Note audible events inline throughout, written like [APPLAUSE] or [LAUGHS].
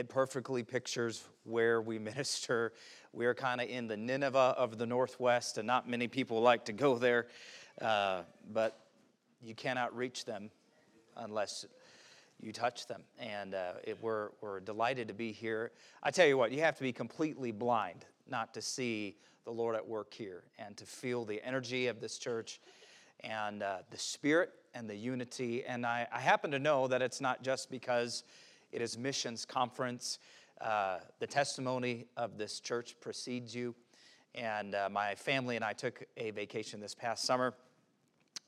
it perfectly pictures where we [LAUGHS] minister. We're kind of in the Nineveh of the Northwest, and not many people like to go there, uh, but you cannot reach them unless you touch them. And uh, it, we're, we're delighted to be here. I tell you what, you have to be completely blind not to see the Lord at work here and to feel the energy of this church and uh, the spirit and the unity. And I, I, happen to know that it's not just because it is missions conference. Uh, the testimony of this church precedes you. And uh, my family and I took a vacation this past summer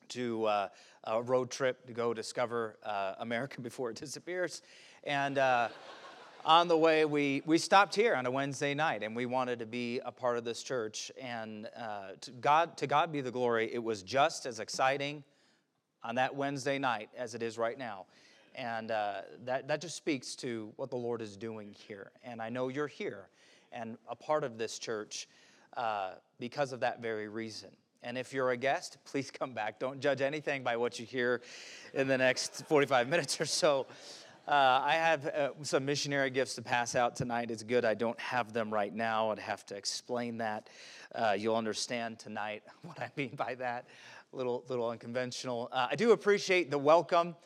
to uh, a road trip to go discover uh, America [LAUGHS] before it disappears. And uh, on the way, we, we stopped here on a Wednesday night and we wanted to be a part of this church. And uh, to, God, to God be the glory, it was just as exciting on that Wednesday night as it is right now. And uh, that, that just speaks to what the Lord is doing here. And I know you're here and a part of this church uh, because of that very reason. And if you're a guest, please come back. Don't judge anything by what you hear in the next 45 minutes or so. Uh, I have uh, some missionary gifts to pass out tonight. It's good I don't have them right now. I'd have to explain that. Uh, you'll understand tonight [LAUGHS] what I mean by that. A little, little unconventional. Uh, I do appreciate the welcome.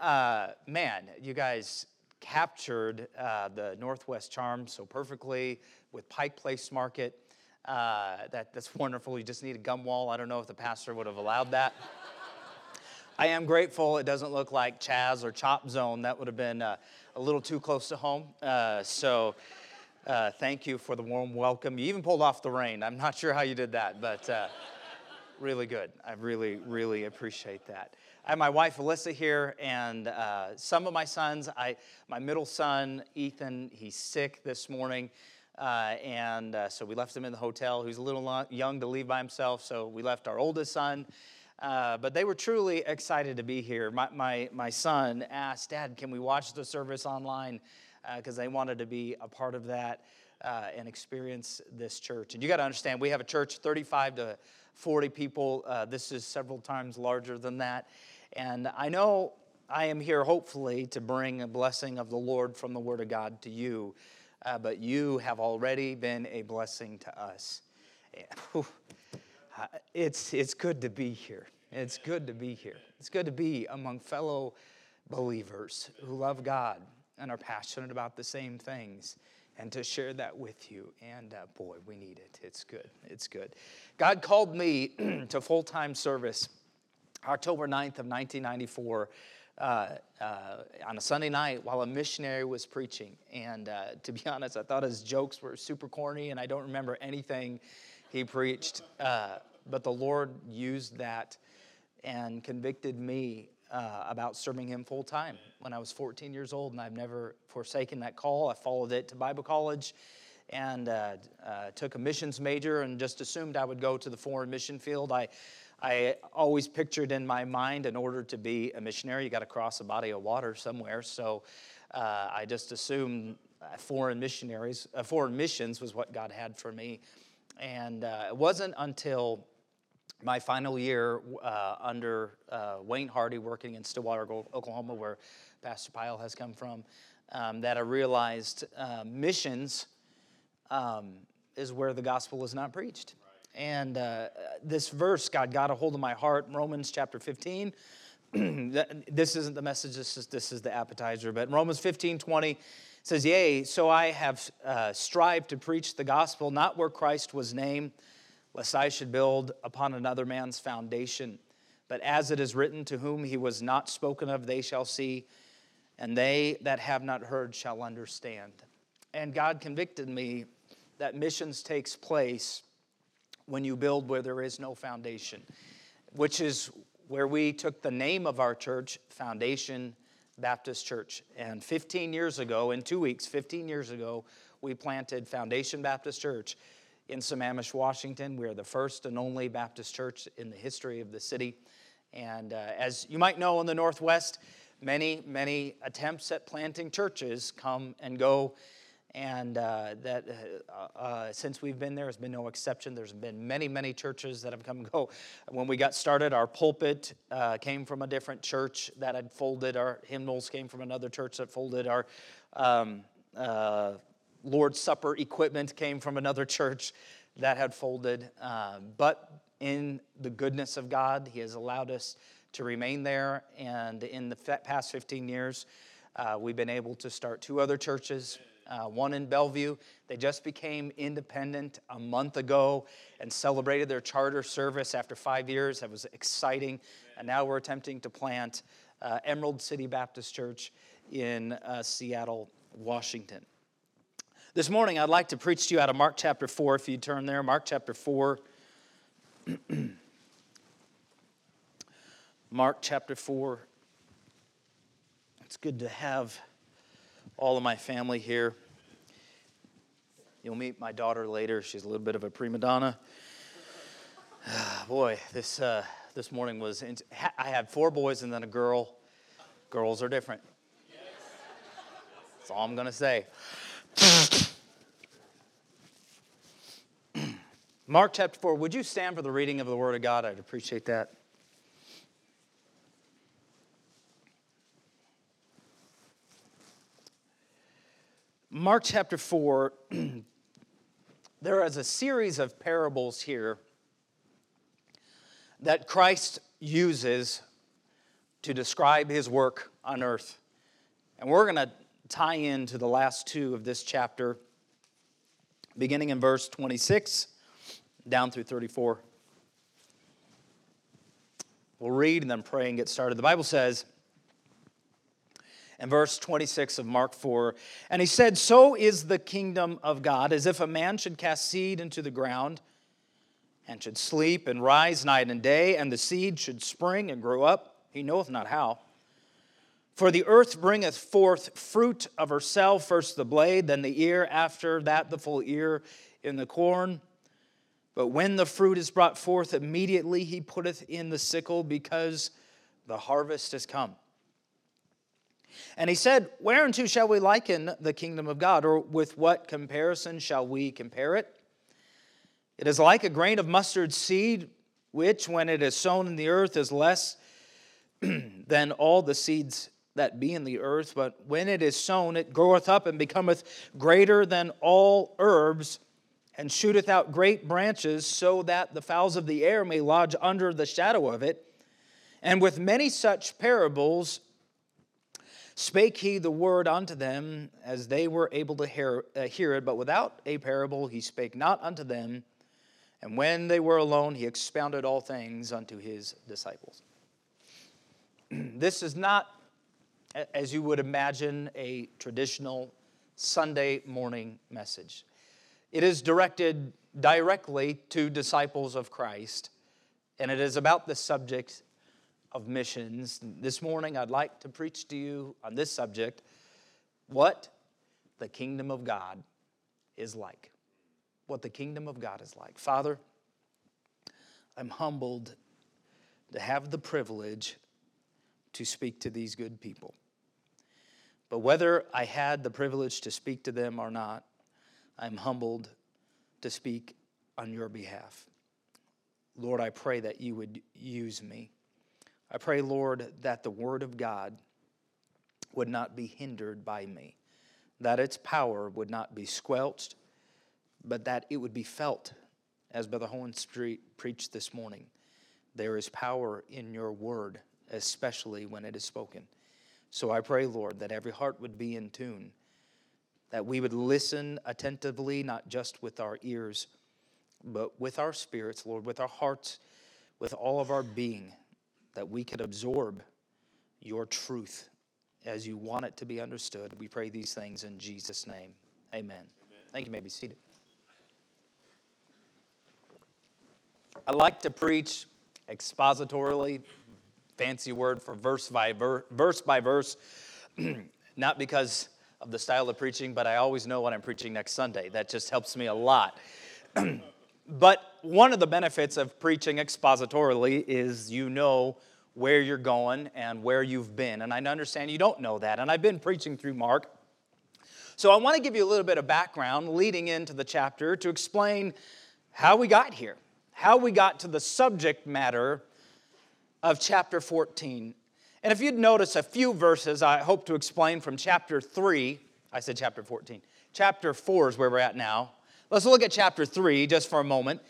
Uh, man, you guys captured uh, the Northwest charm so perfectly with Pike Place Market. that, that's wonderful. You just need a gum wall. I don't know if the pastor would have allowed that. I am grateful it doesn't look like Chaz or Chop Zone. That would have been uh, a little too close to home. Uh, so uh, thank you for the warm welcome. You even pulled off the rain. I'm not sure how you did that, but uh, really good. I really, really appreciate that. I have my wife Alyssa here, and uh, some of my sons. I, my middle son Ethan, he's sick this morning. Uh, and uh, so we left him in the hotel. He's a little young to leave by himself, so we left our oldest son uh, but they were truly excited to be here. My, my, my son asked, Dad, can we watch the service online? Because uh, they wanted to be a part of that uh, and experience this church. And you got to understand, we have a church 35 to 40 people. Uh, this is several times larger than that. And I know I am here, hopefully, to bring a blessing of the Lord from the Word of God to you. Uh, but you have already been a blessing to us. it's, it's good to be here. It's good to be here. It's good to be among fellow believers who love God and are passionate about the same things and to share that with you. And uh, boy, we need it. It's good. It's good. God called me [CLEARS THROAT] to full time service October 9th of 1994. Uh, uh, on a Sunday night while a missionary was preaching. And uh, to be honest, I thought his jokes were super corny, and I don't remember anything he preached. Uh, but the Lord used that and convicted me uh, about serving Him full time when I was 14 years old, and I've never forsaken that call. I followed it to Bible college and uh, uh, took a missions major and just assumed I would go to the foreign mission field. I, I always pictured in my mind, in order to be a missionary, you got to cross a body of water somewhere. So uh, I just assumed foreign missionaries, uh, foreign missions was what God had for me. And uh, it wasn't until my final year uh, under uh, Wayne Hardy working in Stillwater, Oklahoma, where Pastor Pyle has come from, um, that I realized uh, missions um, is where the gospel is not preached. And uh, this verse, God got a hold of my heart, Romans chapter 15. [CLEARS THROAT] this isn't the message, this is, this is the appetizer, but Romans 15 20 says, Yea, so I have uh, strived to preach the gospel, not where Christ was named lest I should build upon another man's foundation. But as it is written, to whom he was not spoken of, they shall see, and they that have not heard shall understand. And God convicted me that missions takes place when you build where there is no foundation, which is where we took the name of our church, Foundation Baptist Church. And 15 years ago, in two weeks, 15 years ago, we planted Foundation Baptist Church in Sammamish, Washington. We are the first and only Baptist church in the history of the city. And uh, as you might know in the Northwest, many, many attempts at planting churches come and go. And uh, that uh, uh since we've been there, has been no exception. There's been many, many churches that have come and go. When we got started, our pulpit uh, came from a different church that had folded. Our hymnals came from another church that folded. Our um, Uh, Lord's Supper equipment came from another church that had folded. Uh, but in the goodness of God, He has allowed us to remain there. And in the past 15 years, uh, we've been able to start two other churches. Uh, one in Bellevue. They just became independent a month ago and celebrated their charter service after five years. That was exciting. And now we're attempting to plant uh, Emerald City Baptist Church in uh, Seattle, Washington. This morning, I'd like to preach to you out of Mark chapter 4, if you'd turn there. Mark chapter 4. [CLEARS THROAT] Mark chapter 4. It's good to have all of my family here. You'll meet my daughter later. She's a little bit of a prima donna. [SIGHS] Boy, this, uh, this morning was. I had four boys and then a girl. Girls are different. That's all I'm going to say. [SNIFFS] Mark chapter 4, would you stand for the reading of the Word of God? I'd appreciate that. Mark chapter 4, [CLEARS THROAT] there is a series of parables here that Christ uses to describe his work on earth. And we're going to tie in to the last two of this chapter, beginning in verse 26 down through 34. We'll read and then pray and get started. The Bible says, in verse 26 of Mark 4, and he said, So is the kingdom of God, as if a man should cast seed into the ground and should sleep and rise night and day, and the seed should spring and grow up. He knoweth not how. For the earth bringeth forth fruit of herself, first the blade, then the ear, after that the full ear in the corn. But when the fruit is brought forth, immediately he putteth in the sickle, because the harvest is come. And he said, Whereunto shall we liken the kingdom of God, or with what comparison shall we compare it? It is like a grain of mustard seed, which, when it is sown in the earth, is less [CLEARS THROAT] than all the seeds that be in the earth, but when it is sown, it groweth up and becometh greater than all herbs, and shooteth out great branches, so that the fowls of the air may lodge under the shadow of it. And with many such parables spake he the word unto them, as they were able to hear, uh, hear it, but without a parable he spake not unto them. And when they were alone, he expounded all things unto his disciples. [CLEARS THROAT] this is not as you would imagine a traditional Sunday morning message. It is directed directly to disciples of Christ, and it is about the subject of missions. This morning, I'd like to preach to you on this subject what the kingdom of God is like. What the kingdom of God is like. Father, I'm humbled to have the privilege to speak to these good people. But whether I had the privilege to speak to them or not, I'm humbled to speak on your behalf. Lord, I pray that you would use me. I pray, Lord, that the word of God would not be hindered by me, that its power would not be squelched, but that it would be felt, as Brother Hohenstreet preached this morning. There is power in your word, especially when it is spoken. So I pray, Lord, that every heart would be in tune, that we would listen attentively, not just with our ears, but with our spirits, Lord, with our hearts, with all of our being, that we could absorb your truth as you want it to be understood. We pray these things in Jesus' name. Amen. Amen. Thank you. you may be seated. I like to preach expositorily fancy word for verse by ver- verse by verse, [CLEARS THROAT] not because of the style of preaching, but I always know what I'm preaching next Sunday. That just helps me a lot. [CLEARS THROAT] but one of the benefits of preaching expositorily is you know where you're going and where you've been. And I understand you don't know that. And I've been preaching through Mark. So I want to give you a little bit of background leading into the chapter to explain how we got here, how we got to the subject matter of chapter 14. And if you'd notice a few verses, I hope to explain from chapter 3 I said chapter 14. Chapter 4 is where we're at now. Let's look at chapter 3 just for a moment.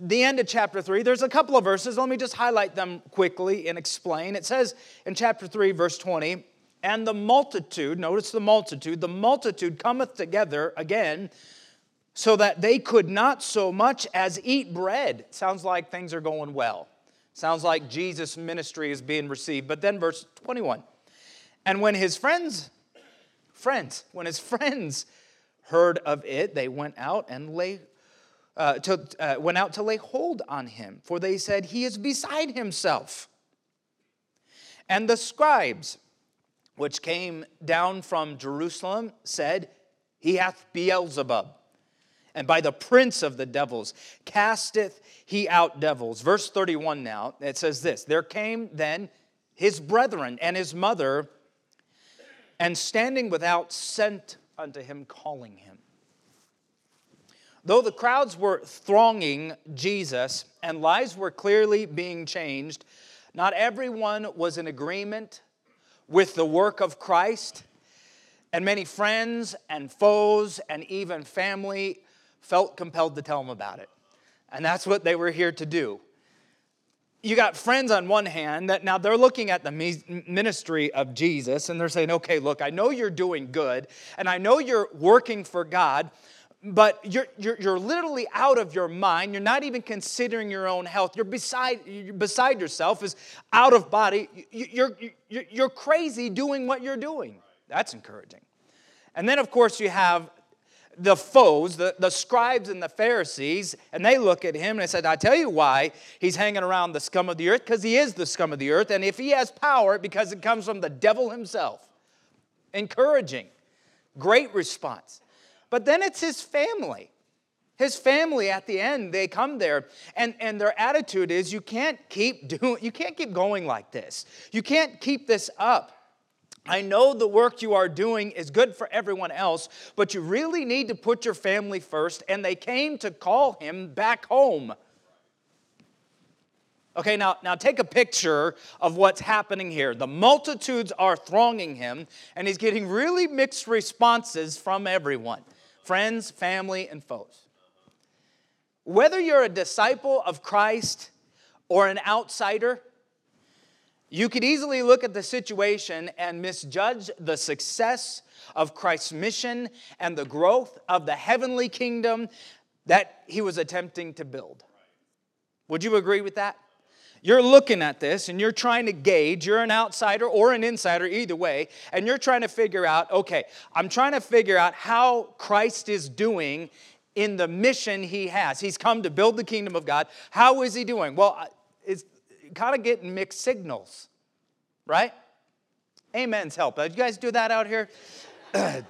The end of chapter 3, there's a couple of verses. Let me just highlight them quickly and explain. It says in chapter 3, verse 20, and the multitude, notice the multitude, the multitude cometh together again so that they could not so much as eat bread. Sounds like things are going well. Sounds like Jesus' ministry is being received. But then verse 21. And when his friends, friends, when his friends heard of it, they went out and lay uh, to, uh, went out to lay hold on him, for they said, He is beside himself. And the scribes, which came down from Jerusalem, said, He hath Beelzebub, and by the prince of the devils casteth he out devils. Verse 31 now, it says this There came then his brethren and his mother, and standing without, sent unto him, calling him. Though the crowds were thronging Jesus and lives were clearly being changed, not everyone was in agreement with the work of Christ. And many friends and foes and even family felt compelled to tell them about it. And that's what they were here to do. You got friends on one hand that now they're looking at the ministry of Jesus and they're saying, okay, look, I know you're doing good and I know you're working for God, but you're, you're, you're literally out of your mind. You're not even considering your own health. You're beside, you're beside yourself, is out of body. You're, you're, you're crazy doing what you're doing. That's encouraging. And then, of course, you have the foes, the, the scribes and the Pharisees, and they look at him and they said, I tell you why he's hanging around the scum of the earth, because he is the scum of the earth. And if he has power, because it comes from the devil himself. Encouraging. Great response. But then it's his family. His family at the end, they come there and, and their attitude is you can't keep [LAUGHS] doing, you can't keep going like this. You can't keep this up. I know the work you are doing is good for everyone else, but you really need to put your family first. And they came to call him back home. Okay, now, now take a picture of what's happening here. The multitudes are thronging him, and he's getting really mixed responses from everyone friends, family, and foes. Whether you're a disciple of Christ or an outsider, you could easily look at the situation and misjudge the success of Christ's mission and the growth of the heavenly kingdom that he was attempting to build. Would you agree with that? You're looking at this and you're trying to gauge, you're an outsider or an insider, either way, and you're trying to figure out, okay, I'm trying to figure out how Christ is doing in the mission he has. He's come to build the kingdom of God. How is he doing? Well, kind of getting mixed signals, right? Amen's help. Did you guys do that out here? [LAUGHS]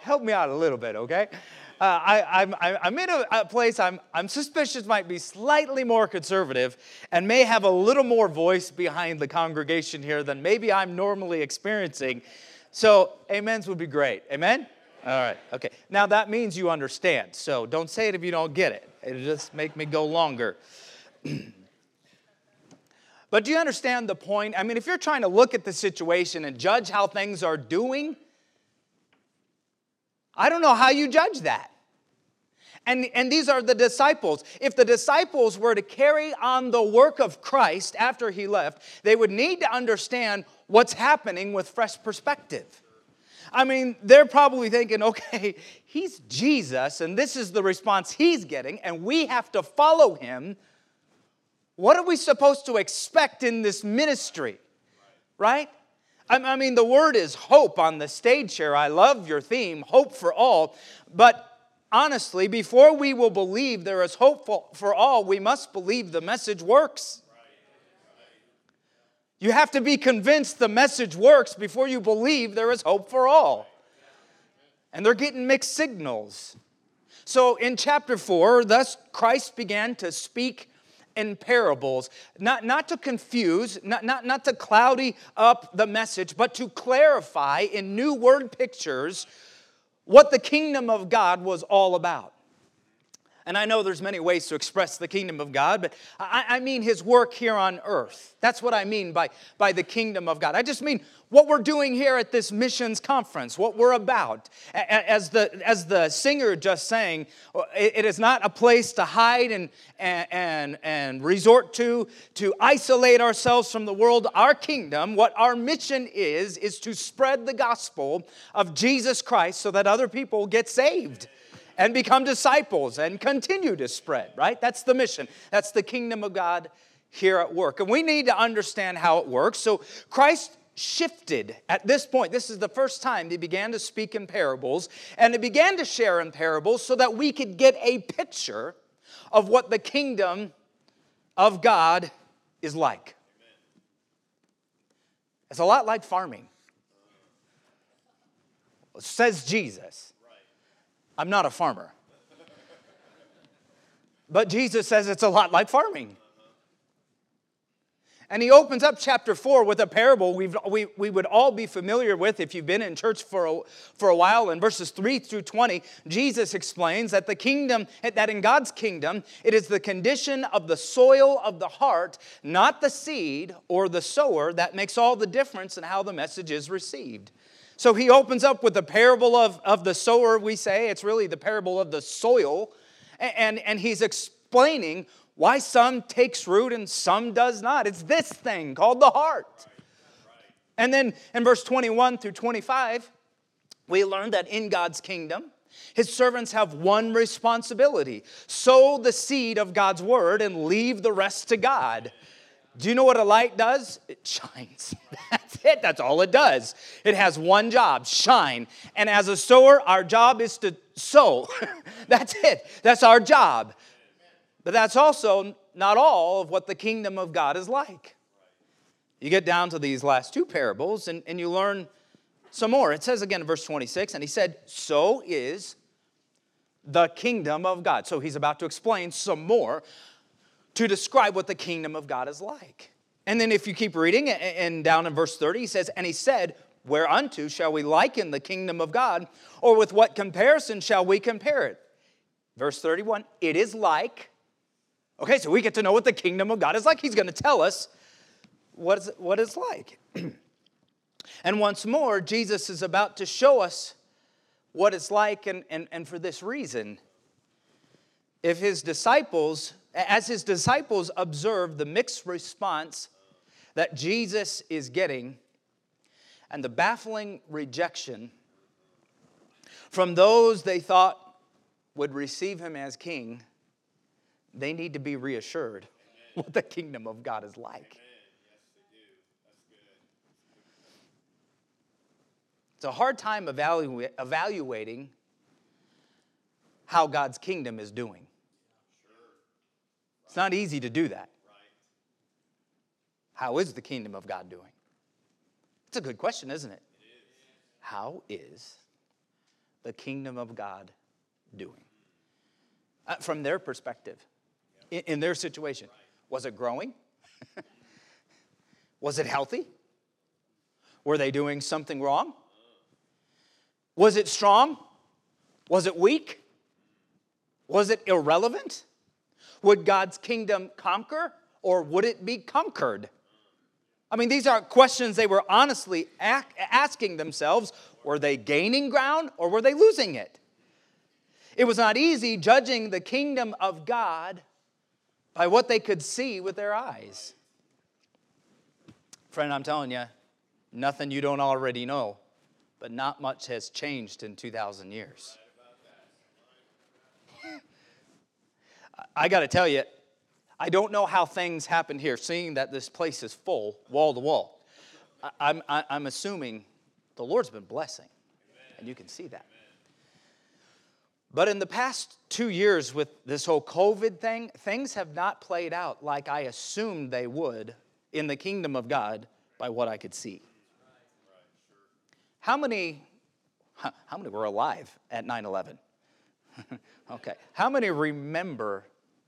help me out a little bit, okay? uh, I, am I'm, I'm in a, a, place I'm, I'm suspicious might be slightly more conservative and may have a little more voice behind the congregation here than maybe I'm normally experiencing. So, amens would be great. Amen? All right, okay. Now that means you understand. So don't say it if you don't get it. It'll just make me go longer. [CLEARS THROAT] but do you understand the point? I mean, if you're trying to look at the situation and judge how things are doing, I don't know how you judge that. And, and these are the disciples. If the disciples were to carry on the work of Christ after he left, they would need to understand what's happening with fresh perspective. I mean, they're probably thinking, [LAUGHS] okay, he's Jesus, and this is the response he's getting, and we have to follow him. What are we supposed to expect in this ministry? Right? I mean, the word is hope on the stage here. I love your theme, hope for all. But honestly, before we will believe there is hope for all, we must believe the message works. You have to be convinced the message works before you believe there is hope for all. And they're getting mixed signals. So in chapter 4, thus Christ began to speak in parables, not, not to confuse, not, not, not to cloudy up the message, but to clarify in new word pictures what the kingdom of God was all about. And I know there's many ways to express the kingdom of God, but I, I, mean his work here on earth. That's what I mean by, by the kingdom of God. I just mean what we're doing here at this missions conference, what we're about. As the, as the singer just it, it is not a place to hide and, and, and resort to, to isolate ourselves from the world. Our kingdom, what our mission is, is to spread the gospel of Jesus Christ so that other people get saved and become disciples and continue to spread, right? That's the mission. That's the kingdom of God here at work. And we need to understand how it works. So Christ shifted at this point. This is the first time he began to speak in parables, and he began to share in parables so that we could get a picture of what the kingdom of God is like. It's a lot like farming, says Jesus. I'm not a farmer. But Jesus says it's a lot like farming. And he opens up chapter 4 with a parable we we, we would all be familiar with if you've been in church for a, for a while. In verses 3 through 20, Jesus explains that the kingdom, that in God's kingdom, it is the condition of the soil of the heart, not the seed or the sower, that makes all the difference in how the message is received. So he opens up with the parable of, of the sower, we say. It's really the parable of the soil. And, and he's explaining why some takes root and some does not. It's this thing called the heart. And then in verse 21 through 25, we learn that in God's kingdom, his servants have one responsibility sow the seed of God's word and leave the rest to God. Do you know what a light does? It [LAUGHS] shines. That's it. That's all it does. It has one job shine. And as a sower, our job is to sow. [LAUGHS] that's it. That's our job. But that's also not all of what the kingdom of God is like. You get down to these last two parables and, and you learn some more. It says again in verse 26, and he said, So is the kingdom of God. So he's about to explain some more to describe what the kingdom of God is like. And then if you keep reading, and down in verse 30, he says, And he said, Whereunto shall we liken the kingdom of God, or with what comparison shall we compare it? Verse 31, it is like. Okay, so we get to know what the kingdom of God is like. He's going to tell us what, is, what it's like. [CLEARS THROAT] and once more, Jesus is about to show us what it's like, and, and, and for this reason. If his disciples as his disciples observed the mixed response that Jesus is getting and the baffling rejection from those they thought would receive him as king, they need to be reassured Amen. [LAUGHS] what the kingdom of God is like. It's a hard time evalu- evaluating how God's kingdom is doing. It's not easy to do that. How is the kingdom of God doing? It's a good question, isn't it? How is the kingdom of God doing? Uh, from their perspective, in, in their situation, was it growing? [LAUGHS] was it healthy? Were they doing something wrong? Was it strong? Was it weak? Was it irrelevant? Would God's kingdom conquer or would it be conquered? I mean, these are questions they were honestly asking themselves. Were they gaining ground or were they losing it? It was not easy judging the kingdom of God by what they could see with their eyes. Friend, I'm telling you, nothing you don't already know, but not much has changed in 2,000 years. I got to tell you, I don't know how things happen here, seeing that this place is full, wall to wall. I'm, I'm assuming the Lord's been blessing, and you can see that. But in the past two years with this whole COVID thing, things have not played out like I assumed they would in the kingdom of God by what I could see. How many, [LAUGHS] how many were alive at 9 11? [LAUGHS] okay. How many remember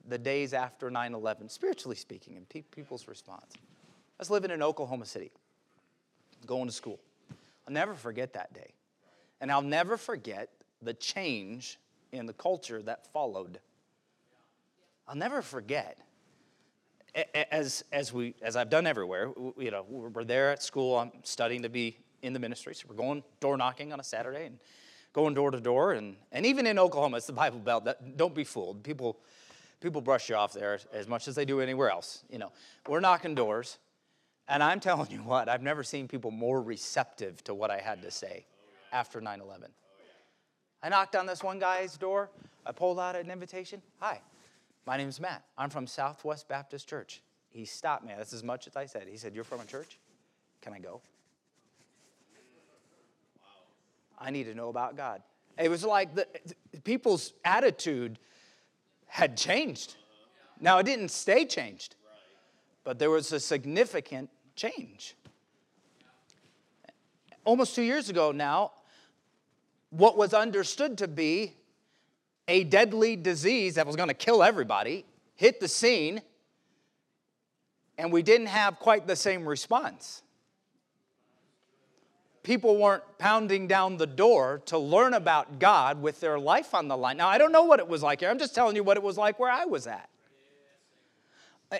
the days after 9 11, spiritually speaking, and pe- people's response. I was living in Oklahoma City, going to school. I'll never forget that day. And I'll never forget the change in the culture that followed I'll never forget. As, as, we, as I've done everywhere, you know, we're there at school, I'm studying to be in the ministry, so we're going door knocking on a Saturday and going door to door. And, and even in Oklahoma, it's the Bible Belt. That, don't be fooled. People, people brush you off there as much as they do anywhere else. You know, we're knocking doors. And I'm telling you what, I've never seen people more receptive to what I had to say after 9 11. I knocked on this one guy's door. I pulled out an invitation. Hi, my name is Matt. I'm from Southwest Baptist Church. He stopped me. That's as much as I said. He said, You're from a church? Can I go? I need to know about God. It was like the, people's attitude had changed. Now, it didn't stay changed, but there was a significant change. Almost two years ago now, what was understood to be a deadly disease that was going to kill everybody hit the scene, and we didn't have quite the same response. People weren't pounding down the door to learn about God with their life on the line. Now, I don't know what it was like here. I'm just telling you what it was like where I was at.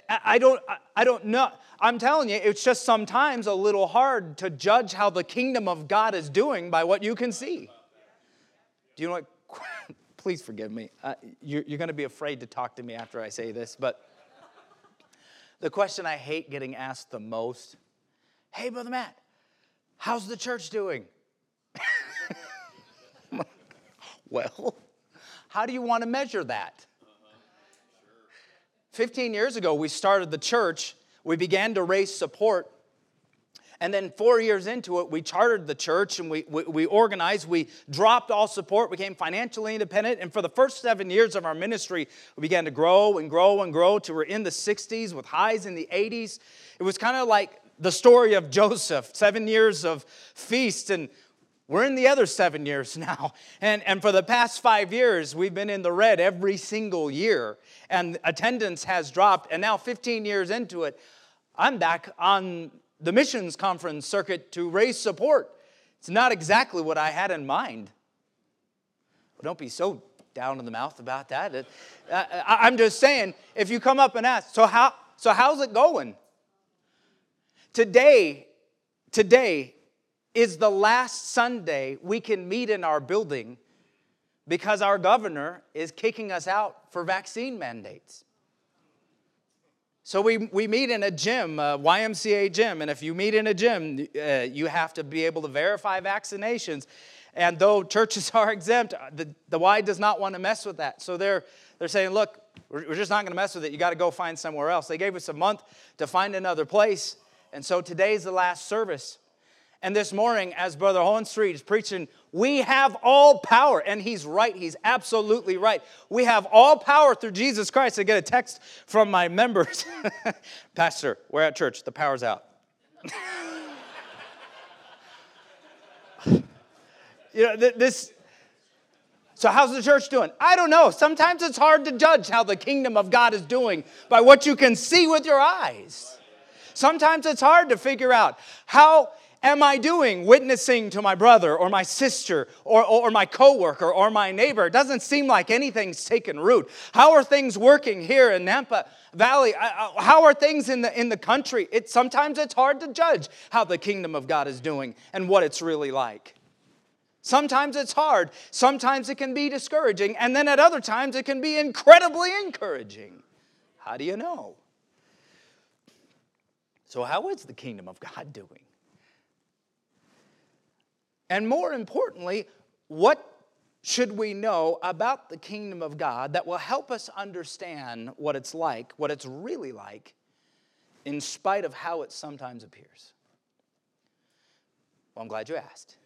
I, don't, I don't know. I'm telling you, it's just sometimes a little hard to judge how the kingdom of God is doing by what you can see. Do you know what? [LAUGHS] Please forgive me. Uh, you're, you're going to be afraid to talk to me after I say this, but the question I hate getting asked the most Hey, Brother Matt, how's the church doing? [LAUGHS] well, how do you want to measure that? 15 years ago, we started the church. We began to raise support and then four years into it, we chartered the church and we, we, we, organized. We dropped all support, became financially independent. And for the first seven years of our ministry, we began to grow and grow and grow to we're in the 60s with highs in the 80s. It was kind of like the story of Joseph seven years of feast. And we're in the other seven years [LAUGHS] now. And, and for the past five years, we've been in the red every single year. And attendance has dropped. And now, 15 years into it, I'm back on the missions conference circuit to raise support. It's not exactly what I had in mind. Well, don't be so down in the mouth about that. Uh, I'm just saying, if you come up and ask, so how, so how's it going? Today, today is the last Sunday we can meet in our building because our governor is kicking us out for vaccine mandates. So we, we meet in a gym, a YMCA gym, and if you meet in a gym, uh, you have to be able to verify vaccinations. And though churches [LAUGHS] are exempt, uh, the, the Y does not want to mess with that. So they're, they're saying, look, we're, we're just not going to mess with it. You got to go find somewhere else. They gave us a month to find another place. And so today's the last service. And this morning, as Brother Hohenstreet is preaching, we have all power. And he's right. He's absolutely right. We have all power through Jesus Christ. I get a text from my members [LAUGHS] Pastor, we're at church. The power's out. [LAUGHS] you know, this. So, how's the church doing? I don't know. Sometimes it's hard to judge how the kingdom of God is doing by what you can see with your eyes. Sometimes it's hard to figure out how am I doing witnessing to my brother or my sister or, or, or, my coworker or my neighbor? It doesn't seem like anything's taken root. How are things working here in Nampa Valley? How are things in the, in the country? It, sometimes it's hard to judge how the kingdom of God is doing and what it's really like. Sometimes it's hard. Sometimes it can be discouraging. And then at other times it can be incredibly encouraging. How do you know? So, how is the kingdom of God [LAUGHS] doing? And more importantly, what should we know about the kingdom of God that will help us understand what it's like, what it's really like, in spite of how it sometimes appears? Well, I'm glad you asked.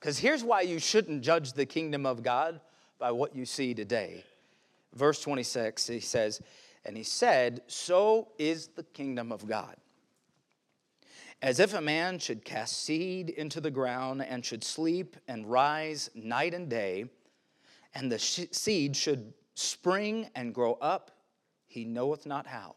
Because here's why you shouldn't judge the kingdom of God by what you see today. Verse 26, he says, And he said, So is the kingdom of God as if a man should cast seed into the ground and should sleep and rise night and day, and the sh- seed should spring and grow up, he knoweth not how.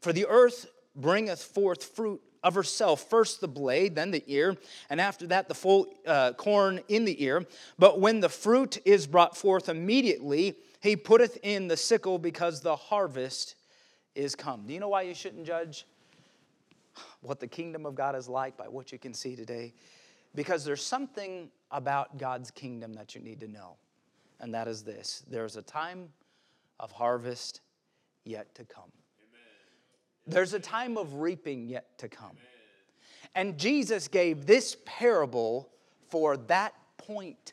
For the earth bringeth forth fruit of herself, first the blade, then the ear, and after that the full uh, corn in the ear. But when the fruit is brought forth immediately, He putteth in the sickle because the harvest is come. Do you know why you shouldn't judge what the kingdom of God is like by what you can see today? Because there's something about God's kingdom that you need to know, and that is this there's a time of harvest yet to come. There's a time of reaping yet to come. And Jesus gave this parable for that point.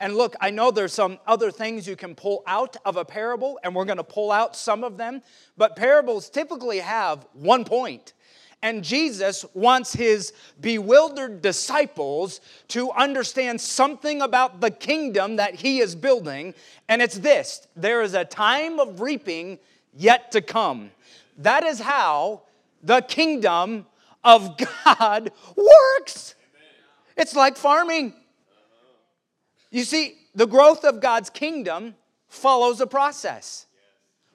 And look, I know there's some other things you can pull out of a parable, and we're going to pull out some of them, but parables typically have one point. And Jesus wants his bewildered disciples to understand something about the kingdom that he is building, and it's this there is a time of reaping yet to come. That is how the kingdom of [LAUGHS] God works. It's like farming. You see, the growth of God's kingdom follows a process.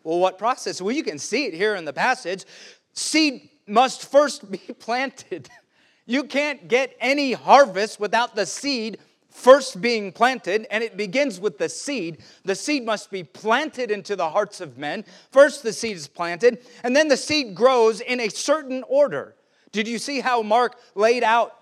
Well, what process? Well, you can see it here in the passage. Seed must first be [LAUGHS] planted. You can't get any harvest without the seed first being planted, and it begins with the seed. The seed must be planted into the hearts of men. First, the seed is planted, and then the seed grows in a certain order. Did you see how Mark laid out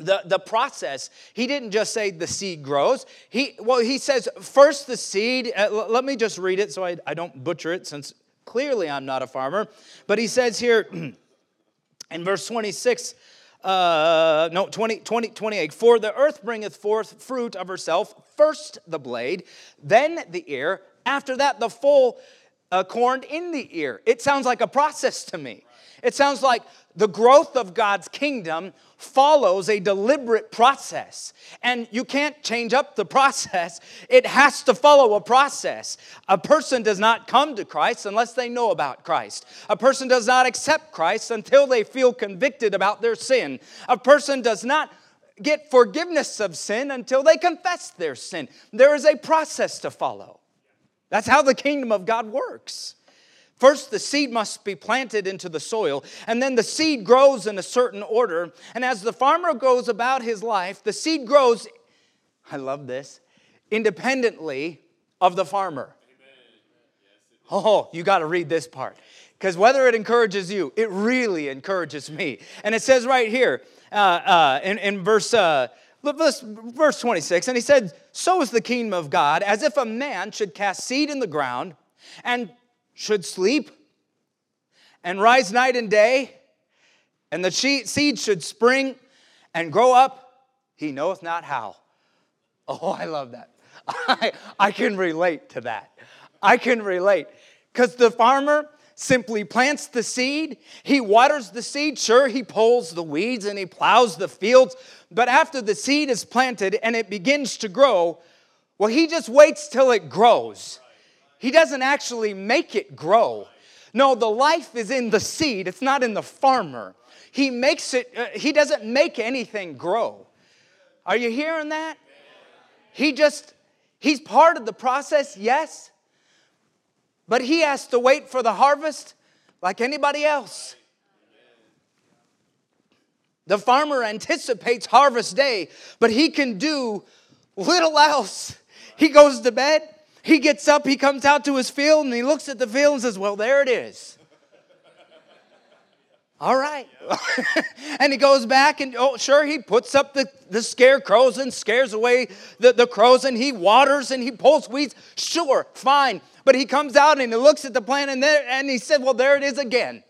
the, the process he didn't just say the seed grows. He well he says first the seed uh, let me just read it so I, I don't butcher it since clearly i'm not a farmer. But he says here [CLEARS THROAT] in verse 26 uh, no 20, 20 28 for the earth bringeth forth fruit of herself first the blade then the ear after that the full uh, corn in the ear. It sounds like a process to me it sounds like the growth of God's kingdom follows a deliberate process. And you can't change up the [LAUGHS] process, it has to follow a process. A person does not come to Christ unless they know about Christ. A person does not accept Christ until they feel convicted about their sin. A person does not get forgiveness of sin until they confess their sin. There is a process to follow. That's how the kingdom of God works. First, the seed must be planted into the soil, and then the seed grows in a certain order. And as the farmer goes about his life, the seed grows, I love this, independently of the farmer. Oh, you got to read this part. Because whether it encourages you, it really encourages me. And it says right here uh, uh, in, in verse, uh, verse 26, and he said, So is the kingdom of God, as if a man should cast seed in the ground and should sleep and rise night and day, and the seed should spring and grow up, he knoweth not how. Oh, I love that. [LAUGHS] I, I can relate to that. I can relate. Because the farmer simply plants the seed, he waters the seed, sure, he pulls the weeds and he plows the fields, but after the seed is planted and it begins to grow, well, he just waits till it grows. He doesn't actually make it grow. No, the life is in the seed, it's not in the farmer. He makes it, uh, he doesn't make anything grow. Are you hearing that? He just, he's part of the process, yes, but he has to wait for the harvest like anybody else. The farmer anticipates harvest day, but he can do little else. He goes to bed, he gets up, he comes out to his field, and he looks at the field and says, Well, there it is. All right. [LAUGHS] and he goes back and, oh, sure, he puts up the, the scarecrows and scares away the, the crows and he waters and he pulls weeds. Sure, fine. But he comes out and he looks at the plant and, there, and he said, Well, there it is again.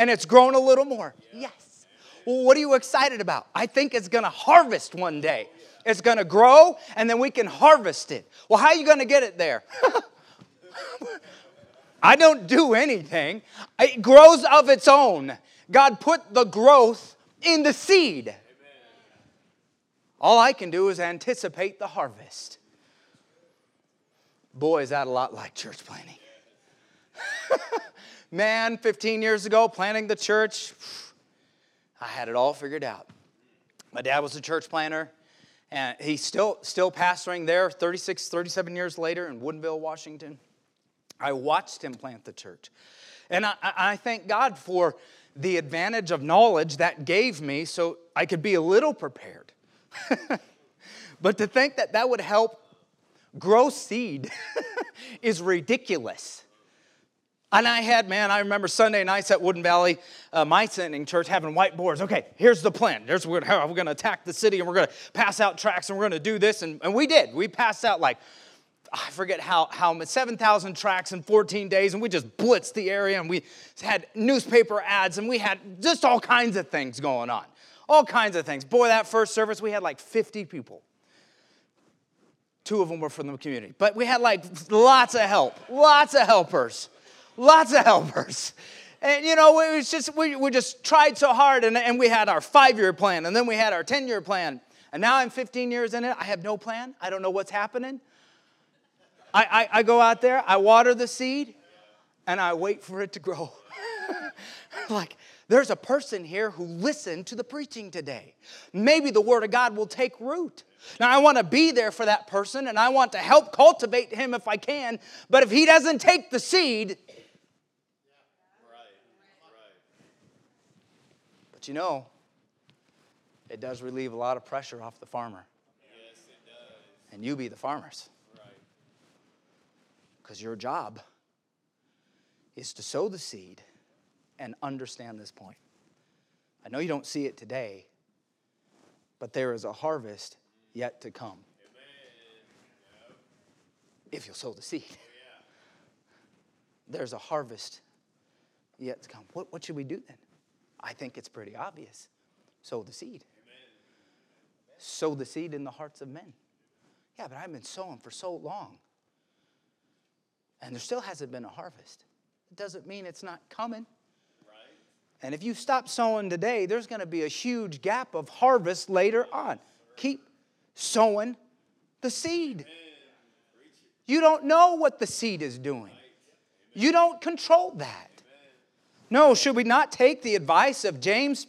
And it's grown a little more. Yes. Well, what are you excited about? I think it's going to harvest one day. It's going to grow, and then we can harvest it. Well, how are you going to get it there? [LAUGHS] I don't do anything. It grows of its own. God put the growth in the seed. All I can do is anticipate the harvest. Boy, is that a lot like church planting. [LAUGHS] Man, 15 years ago, planting the church, I had it all figured out. My dad was a church planter. And he's still, still pastoring there 36, 37 years later in Woodinville, Washington. I watched him plant the church. And I, I thank God for the advantage of knowledge that gave me so I could be a little prepared. [LAUGHS] but to think that that would help grow seed [LAUGHS] is ridiculous. And I had, man, I remember Sunday nights at Woodinville, uh, my sending church, having whiteboards. Okay, here's the plan. There's we're going to attack the city and we're going to pass out tracts and we're going to do this. And, and we did. We passed out like, I forget how, how 7,000 tracts in 14 days, and we just blitzed the area and we had newspaper ads and we had just all kinds of things going on. All kinds of things. Boy, that first service, we had like 50 people. Two of them were from the community, but we had like lots of help, lots of helpers lots of helpers. And you know, it was just we, we just tried so hard, and, and we had our five-year plan, and then we had our 10-year plan. And now I'm 15 years in it. I have no plan. I don't know what's happening. I, I, I go out there, I water the seed, and I wait for it to grow. [LAUGHS] like, there's a person here who listened to the preaching today. Maybe the Word of God will take root. Now, I want to be there for that person and I want to help cultivate him if I can, but if he doesn't take the seed, you know, it does relieve a lot of pressure off the farmer. Yes, it does. And you be the farmers. Because right. your job is to sow the seed and understand this point. I know you don't see it today, but there is a harvest yet to come. Yep. If you'll sow the seed. Oh, yeah. There's a harvest yet to come. What, what should we do then? I think it's pretty obvious. Sow the seed. Amen. Sow the seed in the hearts of men. Yeah, but I've been sowing for so long. And there still hasn't been a harvest. It doesn't mean it's not coming. Right. And if you stop sowing today, there's going to be a huge gap of harvest later on. Keep sowing the seed. You don't know what the seed is doing, you don't control that. No, should we not take the advice of James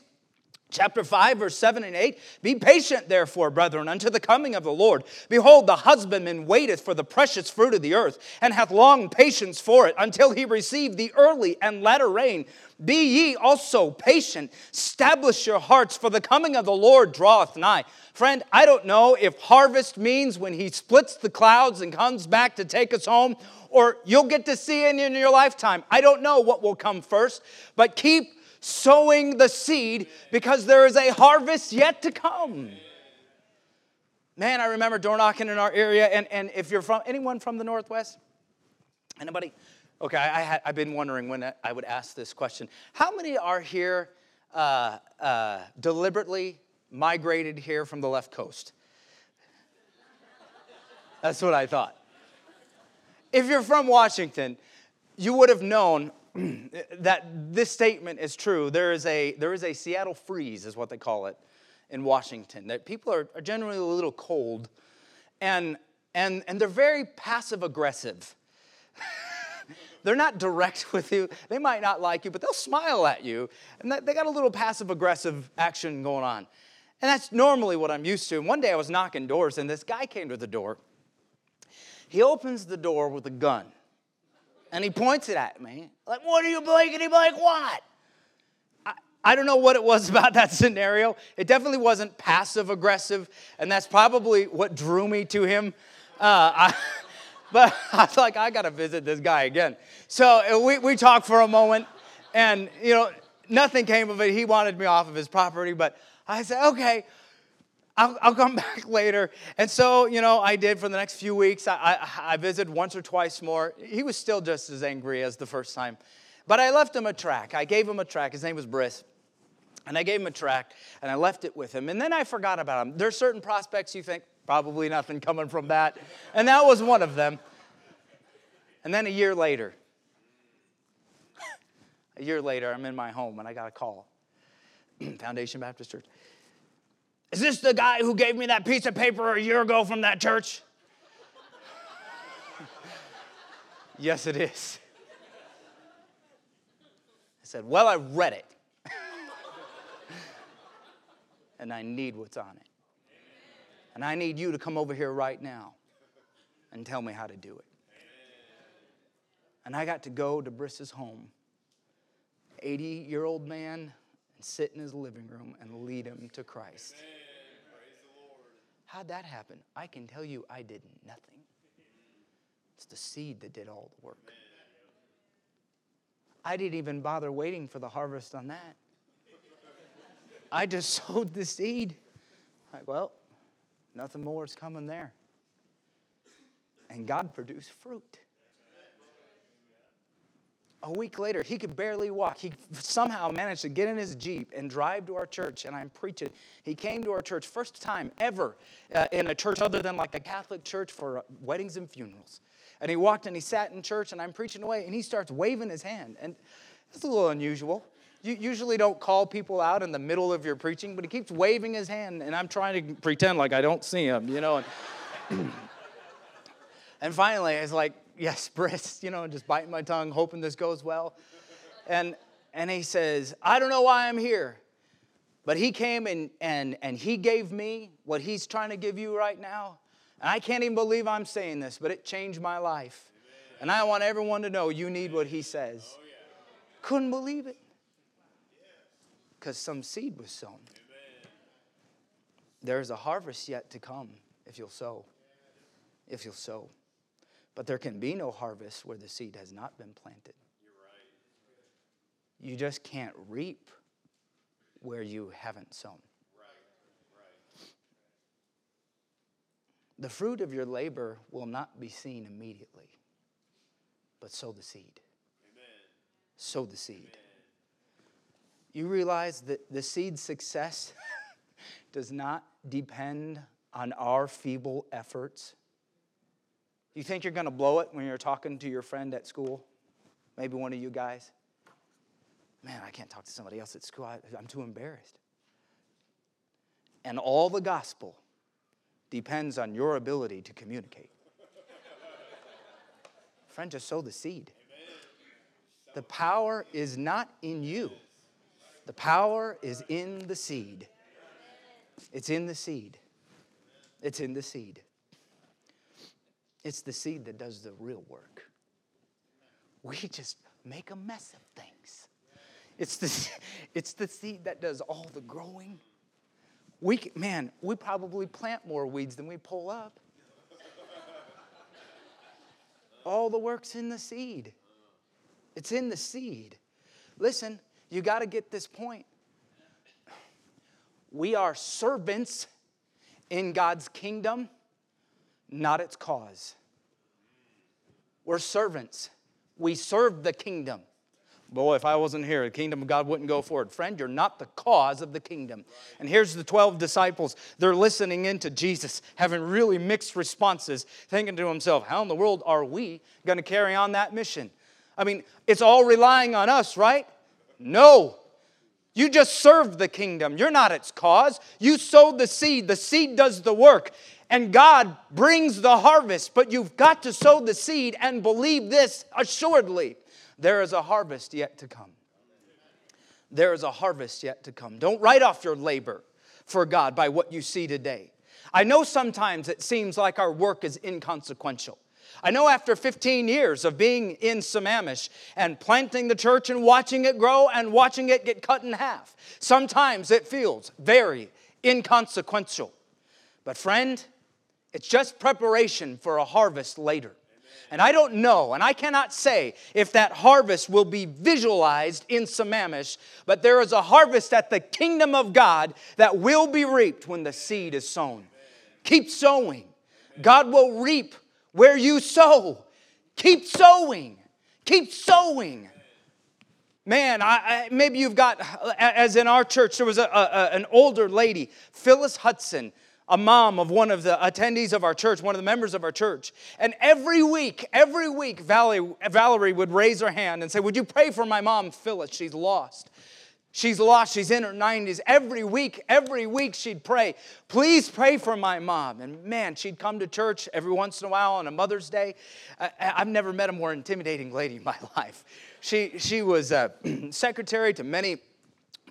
chapter 5, verse 7 and 8? Be patient, therefore, brethren, unto the coming of the Lord. Behold, the husbandman waiteth for the precious fruit of the earth, and hath long patience for it, until he receive the early and latter rain. Be ye also patient, establish your hearts, for the coming of the Lord draweth nigh. Friend, I don't know if harvest means when he splits the clouds and comes back to take us home, or you'll get to see it in your lifetime. I don't know what will come first, but keep sowing the seed because there is a harvest yet to come. Man, I remember door knocking in our area, and, and if you're from anyone from the Northwest, anybody? Okay, I, had, I've been wondering when I would ask this question. How many are here uh, uh, deliberately migrated here from the left coast? That's what I thought. If you're from Washington, you would have known [CLEARS THROAT] that this statement is true. There is a, there is a Seattle freeze, is what they call it in Washington. That people are, are generally a little cold and, and, and they're very passive aggressive. [LAUGHS] they're not direct [LAUGHS] with you. They might not like you, but they'll smile at you. And they got a little passive aggressive action going on. And that's normally what I'm used to. And one day I was knocking doors, and this guy came to the door. He opens the door with a gun and he points it at me. Like, what are you blinking? He like, what? I, I don't know what it was [LAUGHS] about that scenario. It definitely wasn't passive aggressive, and that's probably what drew me to him. Uh, I, [LAUGHS] but I was like, I got to visit this guy again. So uh, we, we talked for a moment, and, you know, nothing came of it. He wanted me off of his property, but I said, okay, I'll, I'll, come [LAUGHS] back later. And so, you know, I did for the next few weeks. I, I, I, visited once or twice more. He was still just as angry as the first time. But I left him a track. I gave him a track. His name was Briss. And I gave him a track and I left it with him. And then I forgot about him. There's certain prospects you think, probably nothing coming from that. And that was one of them. And then a year later, [LAUGHS] a year later, I'm in my home and I got a call. [CLEARS THROAT] Foundation Baptist Church. Is this the guy who gave me that piece of paper a year ago from that church? [LAUGHS] yes, it is. I said, Well, I read it. [LAUGHS] and I need what's on it. And I need you to come over here right now and tell me how to do it. And I got to go to Briss's home. 80 year old man and sit in his living room and lead him to Christ. How'd that happen? I can tell you I did nothing. It's the seed that did all the work. I didn't even bother waiting for the harvest on that. I just [LAUGHS] sowed the seed. Like, well, nothing more is coming there. And God produced fruit. A week later, he could barely walk. He somehow managed to get in his Jeep and drive to our church, and I'm preaching. He came to our church, first time ever uh, in a church other than like a Catholic church for uh, weddings and funerals. And he walked and he sat in church, and I'm preaching away, and he starts waving his hand. And it's a little unusual. You usually don't call people out in the middle of your preaching, but he keeps waving his hand, and I'm trying to pretend like I don't see him, you know. And, [CLEARS THROAT] and finally, it's like, yes, [LAUGHS] Briss, you know, just biting my tongue, hoping this goes well. And, and he says, I don't know why I'm here, but he came and, and, and he gave me what he's trying to give you right now. And I can't even believe I'm saying this, but it changed my life. And I want everyone to know you need what he says. Couldn't believe it. Because some seed was sown. There's a harvest yet to come if you'll sow. If you'll sow. But there can be no harvest where the seed has not been planted. You just can't reap where you haven't sown. The fruit of your labor will not be seen immediately, but sow the seed. Amen. Sow the seed. Amen. You realize that the seed's success [LAUGHS] does not depend on our feeble efforts. You think you're going to blow it when you're talking to your friend at school? Maybe one of you guys? Man, I can't talk to somebody else at school. I, am too embarrassed. And all the gospel depends on your ability to communicate. [LAUGHS] Friend, just sow the seed. The power is not in you, the power is in the seed. It's in the seed. It's in the seed. It's the seed that does the real work. We just make a mess of things. It's the, [LAUGHS] it's the seed that does all the growing we, man, we probably plant more weeds than we pull up. All the work's in the seed. It's in the seed. Listen, you got to get this point. We are servants in God's kingdom, not its cause. We're servants. We serve the kingdom. Boy, if I wasn't here, the kingdom of God wouldn't go forward. Friend, you're not the cause of the kingdom. And here's the 12 disciples. They're listening into Jesus, having really mixed responses, thinking to himself, how in the world are we going to carry on that mission? I mean, it's all relying on us, right? No. You just serve the kingdom. You're not its cause. You sow the seed. The seed does the work. And God brings the harvest, but you've got to sow the seed and believe this assuredly there is a harvest yet to come. There is a harvest yet to come. Don't write off your labor for God by what you see today. I know sometimes it seems like our work is inconsequential. I know after 15 years of being in Sammamish and planting the church and watching it grow and watching it get cut in half, sometimes it feels very inconsequential. But, friend, it's just preparation for a harvest later. And I don't know, and I cannot say if that harvest will be visualized in Sammamish, but there is a harvest at the kingdom of God that will be reaped when the seed is sown. Keep sowing. God will reap where you sow. Keep sowing. Keep sowing. Man, I, I, maybe you've got, as in our church, there was a, a, an older lady, Phyllis Hudson a mom of one of the attendees of our church, one of the members of our church. And every week, every week, Valerie, would raise her hand and say, Would you pray for my mom, Phyllis? She's lost. She's lost. She's in her 90s. Every week, every week she'd pray, Please pray for my mom. And man, she'd come to church every once in a while on a Mother's Day. I, have never met a more intimidating lady in my [LAUGHS] life. She, she was uh, a [CLEARS THROAT] secretary to many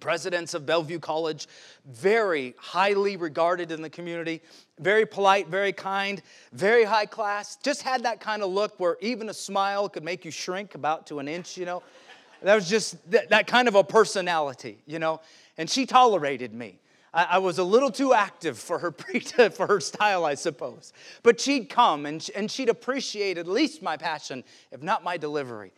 presidents of Bellevue College, very highly regarded in the community, very polite, very kind, very high class. Just had that kind of look where even a smile could make you shrink about to an inch, you know. That was just that, that kind of a personality, you know. And she tolerated me. I, I was a little too active for her, [LAUGHS] for her style, I suppose. But she'd come and, and she'd appreciate at least my passion, if not my delivery.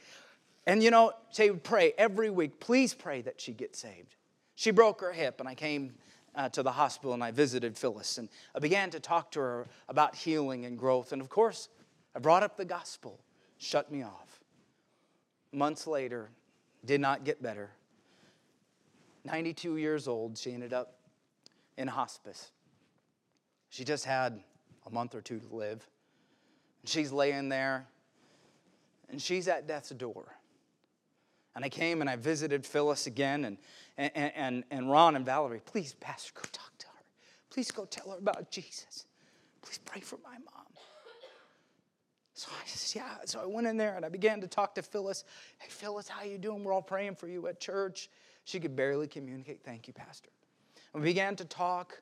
And you know, she would pray every week, please pray that she gets saved. She broke her hip, and I came uh, to the hospital and I visited Phyllis, and I began to talk to her about healing and growth. And of course, I brought up the gospel, shut me off. Months later, did not get better. 92 years old, she ended up in hospice. She just had a month or two to live. She's laying there, and she's at death's door. And I came and I visited Phyllis again, and, and, and, and Ron and Valerie, please, Pastor, go talk to her. Please go tell her about Jesus. Please pray for my mom. So I said, yeah. So I went in there and I began to talk to Phyllis. Hey, Phyllis, how you doing? We're all praying for you at church. She could barely communicate. Thank you, Pastor. And we began to talk.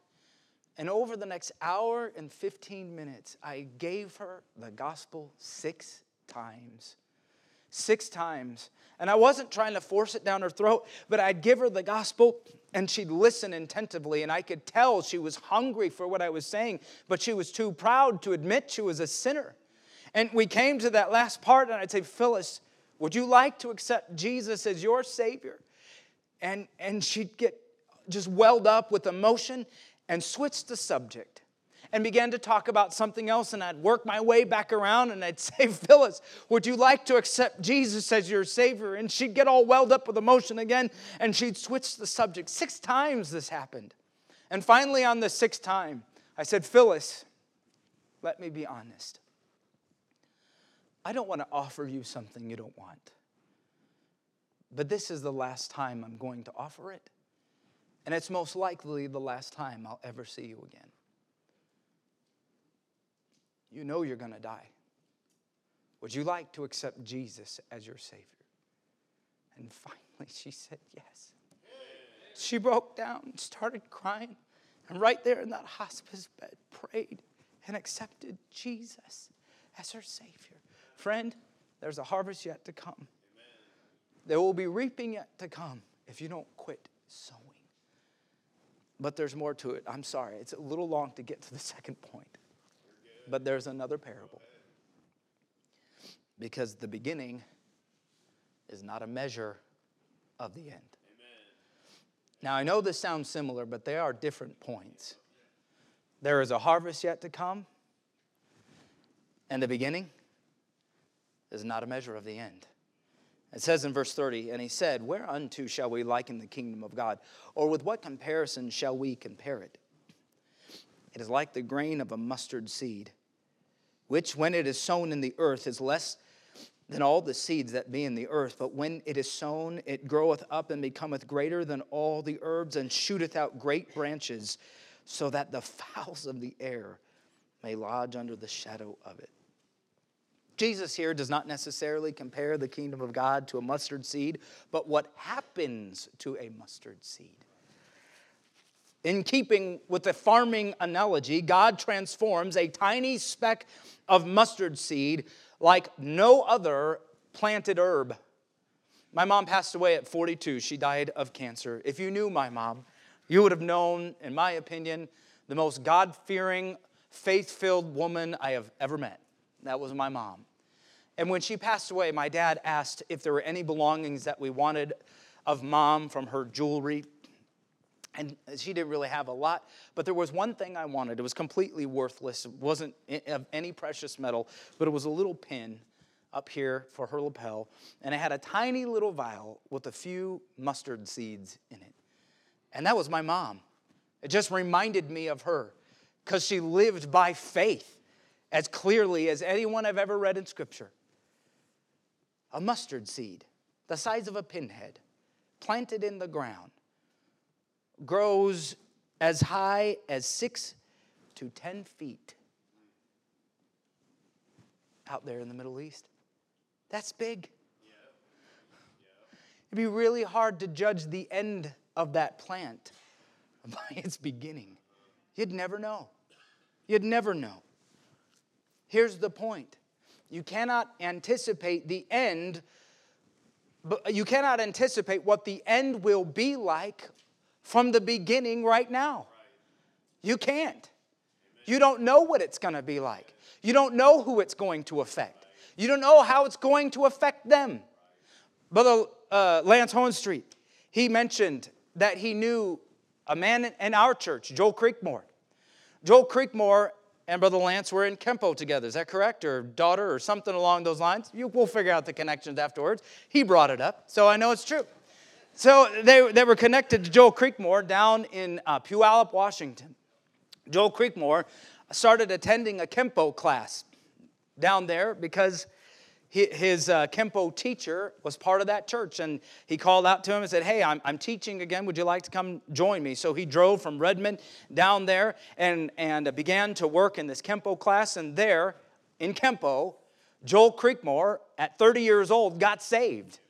And over the next hour and 15 minutes, I gave her the gospel six times. Six times. And I wasn't trying to force it down her throat, but I'd give her the gospel and she'd listen attentively. And I could tell she was hungry for what I was saying, but she was too proud to admit she was a sinner. And we came to that last part, and I'd say, Phyllis, would you like to accept Jesus as your Savior? And, and she'd get just welled up with emotion and switch the subject and began to talk about something else. And I'd work my way back around and I'd [LAUGHS] say, Phyllis, would you like to accept Jesus as your Savior? And she'd get all welled up with emotion again and she'd switch the subject. Six times this happened. And finally, on the sixth time, I said, Phyllis, let me be honest. I don't want to offer you something you don't want. But this is the last time I'm going to offer it. And it's most likely the last time I'll ever see you again. You know you're going to die. Would you like to accept Jesus as your Savior? And finally, [LAUGHS] she said yes. She broke down, and started crying, and right there in that hospice bed, prayed and accepted Jesus as her Savior. Friend, there's a harvest yet to come. There will be reaping yet to come if you don't quit sowing. But there's more to it. I'm sorry, it's a little long to get to the [LAUGHS] second point. But there's another parable. Because the beginning is not a measure of the end. Now, I know this sounds similar, but they are different points. There is a harvest yet to come, and the beginning is not a measure of the end. It says in verse 30, and he said, Whereunto shall we liken the kingdom of God? Or with what comparison shall we compare it? It is like the grain of a mustard seed, which when it is sown in the earth is less than all the seeds that be in the earth. But when it is sown, it groweth up and becometh greater than all the herbs, and shooteth out great branches, so that the fowls of the air may lodge under the shadow of it. Jesus here does not necessarily compare the kingdom of God to a mustard seed, but what happens to a mustard seed. In keeping with the farming analogy, God transforms a tiny speck of mustard seed like no other planted herb. My mom passed away at 42. She died of cancer. If you knew my mom, you would have known, in my opinion, the most God fearing, faith filled woman I have ever met. That was my mom. And when she passed away, my dad asked if there were any belongings that we wanted of mom from her jewelry. And she didn't really have a lot, but there was one thing I wanted. It was completely worthless. It wasn't of any precious metal, but it was a little pin up here for her lapel. And it had a tiny little vial with a few mustard seeds in it. And that was my mom. It just reminded me of her because she lived by faith as clearly as anyone I've ever read in Scripture a mustard seed, the size of a pinhead, planted in the ground, grows as high as six to 10 feet out there in the Middle East. That's big. It'd be really hard to judge the end of that plant [LAUGHS] by its beginning. You'd never know. You'd never know. Here's the point you cannot anticipate the end, but you cannot anticipate what the end will be like from the beginning right now. You can't. You don't know what it's going to be like. You don't know who it's going to affect. You don't know how it's going to affect them. Brother uh, Lance Hohenstreet, he mentioned that he knew a man in our church, Joel Creekmore. Joel Creekmore and Brother Lance were in Kempo together. Is that correct? Or daughter or something along those lines? You, we'll figure out the connections afterwards. He brought it up, so I know it's true. So they, they were connected to Joel Creekmore down in uh, Puyallup, Washington. Joel Creekmore started attending a Kempo class down there because his uh, Kempo teacher was part of that church. And he called out to him and said, Hey, I'm, I'm teaching again. Would you like to come join me? So he drove from Redmond down there and, and began to work in this Kempo class. And there, in Kempo, Joel Creekmore, at 30 years old, got saved.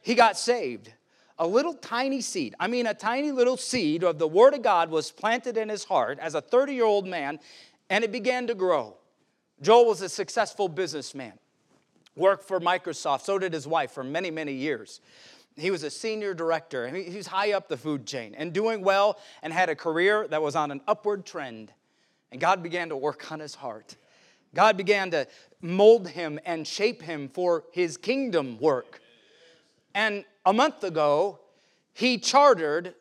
He got saved. A little tiny seed, I mean, a tiny little seed of the Word of God was planted in his heart as a 30 year old man, and it began to grow. Joel was a successful businessman worked for Microsoft. So did his wife for many, many years. He was a senior director. He was high up the food chain and doing well and had a career that was on an upward trend. And God began to work on his heart. God began to mold him and shape him for his kingdom work. And a month ago, he chartered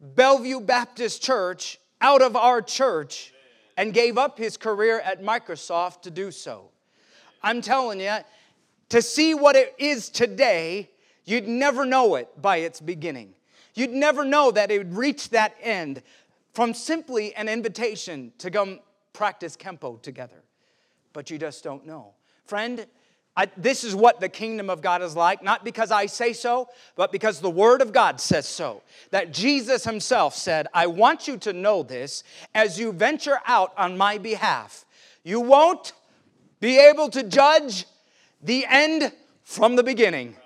Bellevue Baptist Church out of our church and gave up his career at Microsoft to do so. I'm telling you, to see what it is today, you'd never know it by its beginning. You'd never know that it would reach that end from simply an invitation to come practice Kempo together. But you just don't know. Friend, I, this is what the kingdom of God is like, not because I say so, but because the Word of God says so. That Jesus Himself said, I want you to know this as you venture out on my behalf. You won't be able to judge the end from the beginning.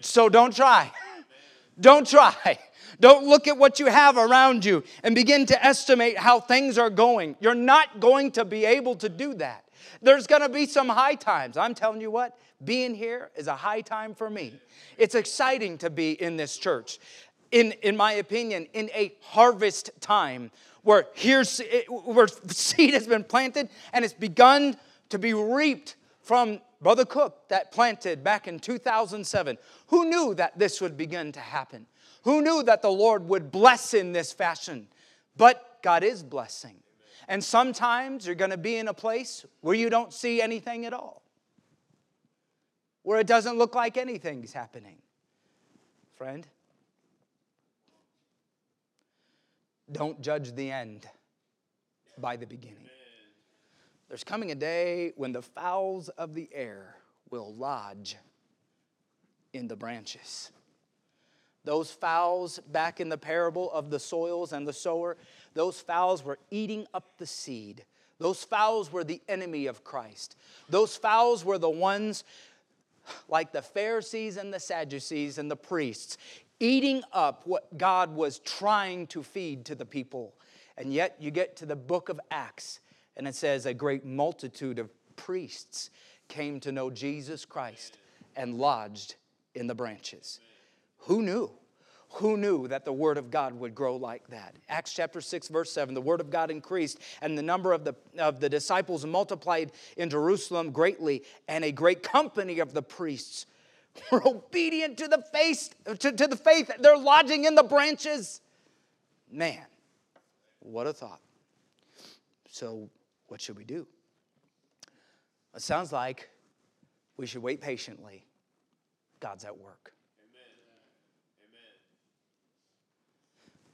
So don't try. Don't try. Don't look at what you have around you and begin to estimate how things are going. You're not going to be able to do that. There's going to be some high times. I'm telling you what, being here is a high time for me. It's exciting to be in this church. In, in my opinion, in a harvest time where here's where seed has been planted and it's begun to be reaped from Brother Cook that planted back in 2007. Who knew that this would begin to happen? Who knew that the Lord would bless in this fashion? But God is blessing. And sometimes you're going to be in a place where you don't see anything at all, where it doesn't look like anything's happening. Friend, don't judge the end by the beginning. There's coming a day when the fowls of the air will lodge in the branches. Those fowls, back in the parable of the soils and the sower, those fowls were eating up the seed. Those fowls were the enemy of Christ. Those fowls were the ones like the Pharisees and the Sadducees and the priests, eating up what God was trying to feed to the people. And yet you get to the book of Acts, and it says, A great multitude of priests came to know Jesus Christ and lodged in the branches. Who knew? Who knew that the word of God would grow like that? Acts chapter 6, verse 7 the word of God increased, and the number of the, of the disciples multiplied in Jerusalem greatly, and a great company of the priests [LAUGHS] were obedient to the faith, to, to the faith. They're lodging in the branches. Man, what a thought. So what should we do? It sounds like we should wait patiently. God's at work. Amen. Amen.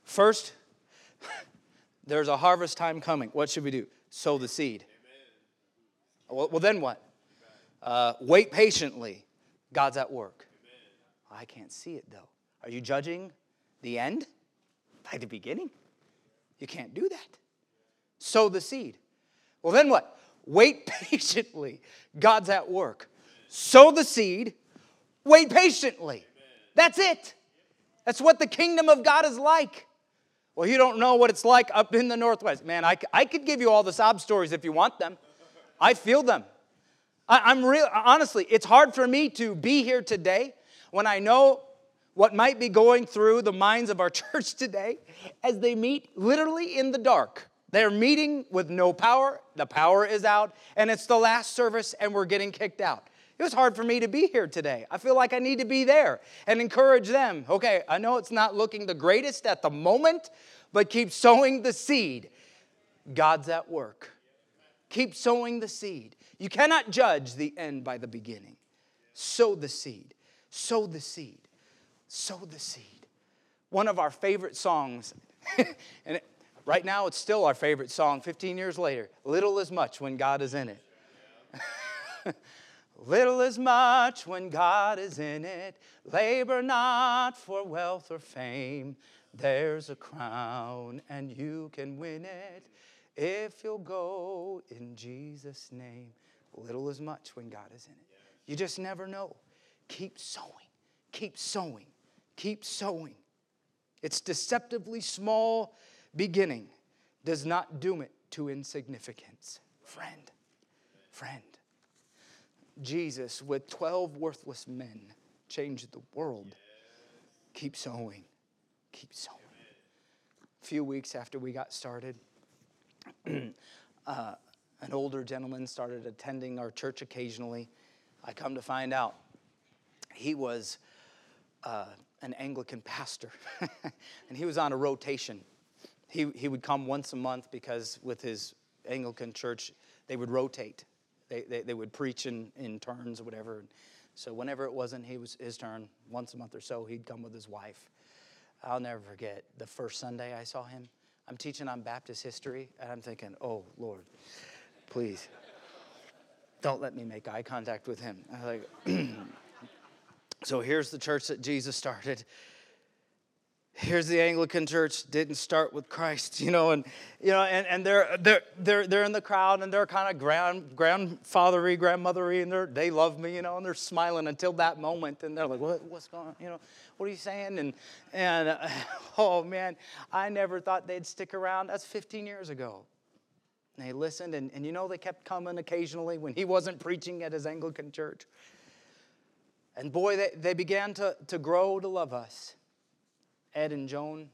First, [LAUGHS] there's a harvest time coming. What should we do? Sow the seed. Well, well, then what? Uh, wait patiently. God's at work. I can't see it though. Are you judging the end by the beginning? You can't do that. Sow the seed. Well, then what? Wait [LAUGHS] patiently. God's at work. Sow the seed, wait patiently. That's it. That's what the kingdom of God is like. Well, you don't know what it's like up in the Northwest. Man, I, I could give you all the sob stories if you want them. I feel them. I, I'm real, honestly, it's hard for me to be here today when I know what might be going through the minds of our [LAUGHS] church today as they meet literally in the dark. They're meeting with no power, the power is out, and it's the last service, and we're getting kicked out. It was hard for me to be here today. I feel like I need to be there and encourage them. Okay, I know it's not looking the greatest at the moment, but keep sowing the seed. God's at work. Keep sowing the seed. You cannot judge the end by the beginning. Sow the seed. Sow the seed. Sow the seed. One of our favorite songs, [LAUGHS] and right now it's still our favorite song 15 years later Little is much when God is in it. [LAUGHS] Little is much when God is in it. Labor not for wealth or fame. There's a crown and you can win it if you'll go in Jesus' name. Little is much when God is in it. You just never know. Keep sowing, keep sowing, keep sowing. It's deceptively small beginning does not doom it to insignificance. Friend, friend. Jesus, with 12 worthless men, changed the world. Keep sowing. Keep sowing. A few weeks after we got started, [CLEARS THROAT] uh, an older gentleman started attending our church occasionally. I come to find out he was uh, an Anglican pastor, [LAUGHS] and he was on a rotation. He, he would come once a month because with his Anglican church, they would rotate. They, they, they would preach in, in turns or whatever. So whenever it wasn't he was his turn, once a month or so, he'd come with his wife. I'll never forget the first Sunday I saw him. I'm teaching on Baptist history, and I'm thinking, oh, Lord, please, don't let me make eye contact with him. I'm like, [CLEARS THROAT] so here's the church that Jesus started here's the Anglican church didn't start with Christ, [LAUGHS] you know, and you know, and, and they're they're they're they're in the crowd and they're kind of grand grandfathery, grandmothery, and they're they love me, you know, and they're smiling until that moment, and they're like, what what's going on, you know, what are you saying? And and uh, [LAUGHS] oh man, I never thought they'd stick around. That's 15 years ago. And they listened, and, and you know, they kept coming occasionally when he wasn't preaching at his Anglican church. And boy, they, they began to, to grow to love us. Ed and Joan.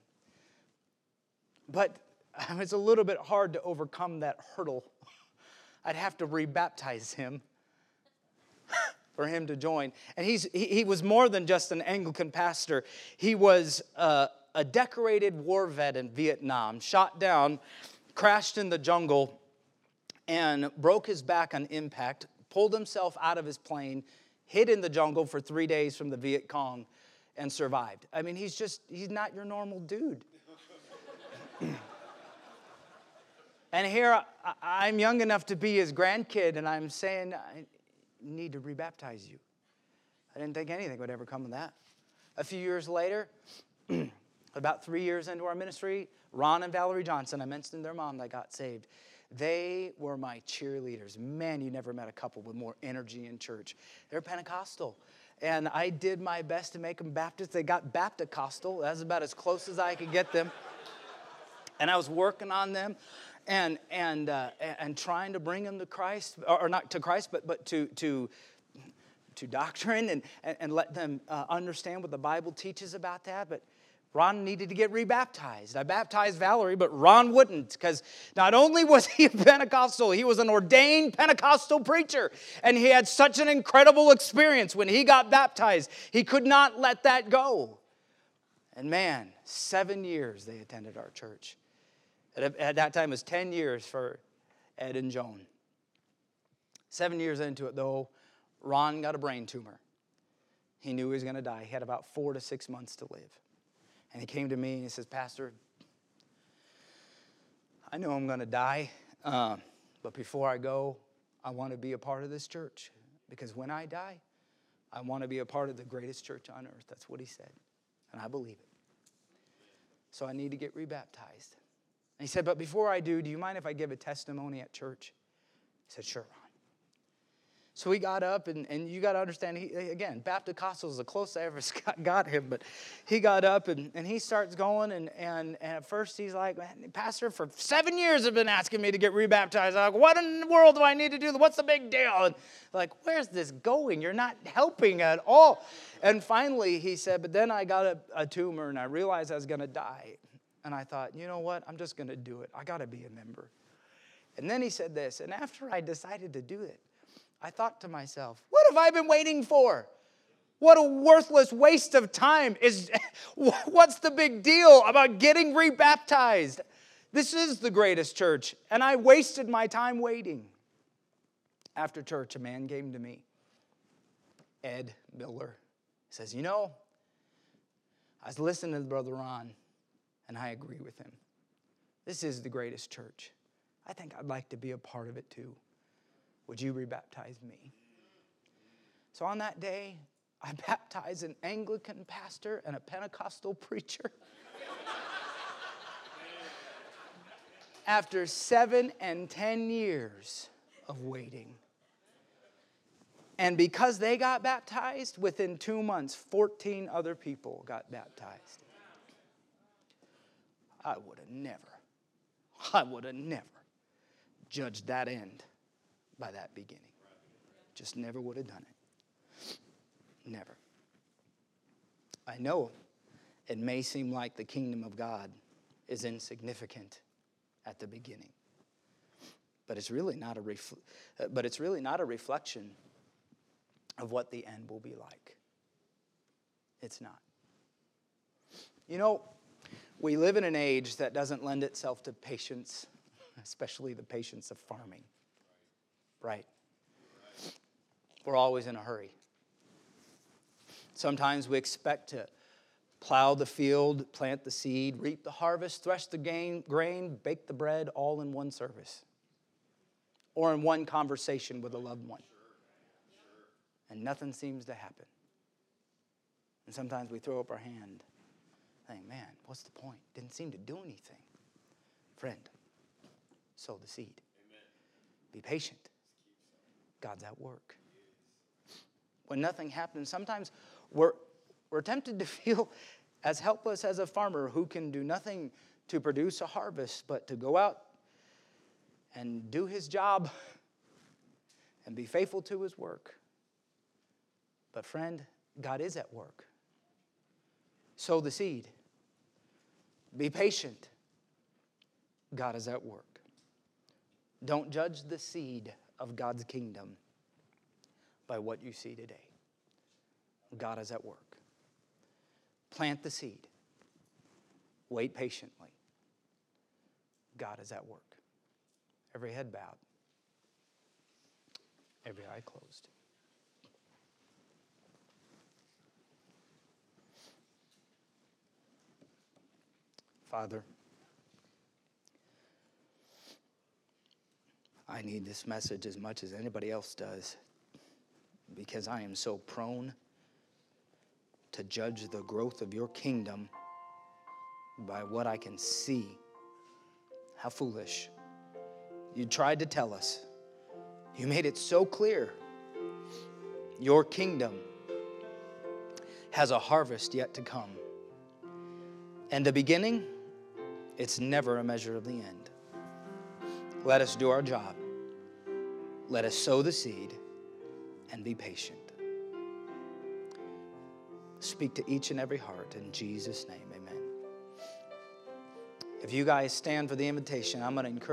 But [LAUGHS] it's a little bit hard to overcome that hurdle. [LAUGHS] I'd have to rebaptize him [LAUGHS] for him to join. And he's, he, he was more than just an Anglican pastor, he was uh, a decorated war vet in Vietnam, shot down, crashed in the jungle, and broke his back on impact, pulled himself out of his plane, hid in the jungle for three days from the Viet Cong and survived. I mean, he's just, he's not your normal dude. [LAUGHS] and here I, am young enough to be his grandkid, and I'm saying, I need to rebaptize you. I didn't think anything would ever come of that. A few years later, [CLEARS THROAT] about three years into our ministry, Ron and Valerie Johnson, I mentioned their mom that got saved. They were my cheerleaders. Man, you never met a couple with more energy in church. They're Pentecostal and I did my best to make them Baptist. They got Baptist-costal. That's about as close as I could get them. And I was working on them and, and, uh, and trying to bring them to Christ, or not to Christ, but, but to, to, to doctrine and, and, and let them uh, understand what the Bible teaches about that. But Ron needed to get rebaptized. I baptized Valerie, but Ron wouldn't because not only was he a [LAUGHS] Pentecostal, he was an ordained Pentecostal preacher. And he had such an incredible experience when he got baptized. He could not let that go. And man, seven years they attended our church. At, at that time, it was 10 years for Ed and Joan. Seven years into it, though, Ron got a brain tumor. He knew he was going to die. He had about four to six months to live. And he came to me and he says, Pastor, I know I'm going to die, um, but before I go, I want to be a part of this church because when I die, I want to be a part of the greatest church on earth. That's what he said. And I believe it. So I need to get rebaptized. And he said, But before I do, do you mind if I give a testimony at church? He said, Sure, Ron. So he got up, and, and you got to understand, he, again, Baptist Costal is the closest I ever [LAUGHS] got him, but he got up and, and he starts going, and, and, and at first he's like, Pastor, for seven years have been asking me to get rebaptized. I'm like, what in the world do I need to do? What's the big deal? And like, where's this going? You're not helping at all. And finally he said, but then I got a, a tumor, and I realized I was going to die. And I thought, you know what? I'm just going to do it. I got to be a member. And then he said this, and after I decided to do it, I thought to myself, what have I been waiting for? What a worthless waste of time is [LAUGHS] what's the big deal about getting rebaptized? This is the greatest church, and I wasted my time waiting. After church, a man came to me, Ed Miller. Says, You know, I was listening to Brother Ron, and I agree with him. This is the greatest church. I think I'd like to be a part of it too. Would you rebaptize me? So on that day, [LAUGHS] I baptized an Anglican pastor and a Pentecostal preacher. [LAUGHS] After seven and ten years of waiting. And because they got baptized, within two months, 14 other people got baptized. I would have never, I would have never judged that end by that beginning. Just never would have done it. Never. I know it may seem like the kingdom of God is insignificant at the beginning. But it's really not a refl- but it's really not a reflection of what the end will be like. It's not. You know, we live in an age that doesn't lend itself to patience, [LAUGHS] especially the patience of farming right. We're always in a hurry. Sometimes we expect to plow the field, plant the seed, reap the harvest, thresh the grain, bake the bread, all in one service or in one conversation with a loved one. And nothing seems to happen. And sometimes we throw up our hand, saying, Man, what's the point? Didn't seem to do anything. Friend, sow the seed. Amen. Be patient. God's at work. When nothing happens, sometimes we're, we're tempted to [LAUGHS] feel as helpless as a farmer who can do nothing to produce a harvest, but to go out and do his job [LAUGHS] and be faithful to his work. But, friend, God is at work. Sow the seed. Be patient. God is at work. Don't judge the seed of God's kingdom by what you see today. God is at work. Plant the seed. Wait patiently. God is at work. Every head bowed, every eye closed. Father, I need this message as much as anybody else does because I am so prone to judge the growth of your kingdom by what I can see. How foolish. You tried to tell us, you made it so clear. Your kingdom has a harvest yet to come. And the beginning, it's never a measure of the end. Let us do our job. Let us sow the seed and be patient. Speak to each and every heart in Jesus' name, amen. If you guys stand for the invitation, I'm going to encourage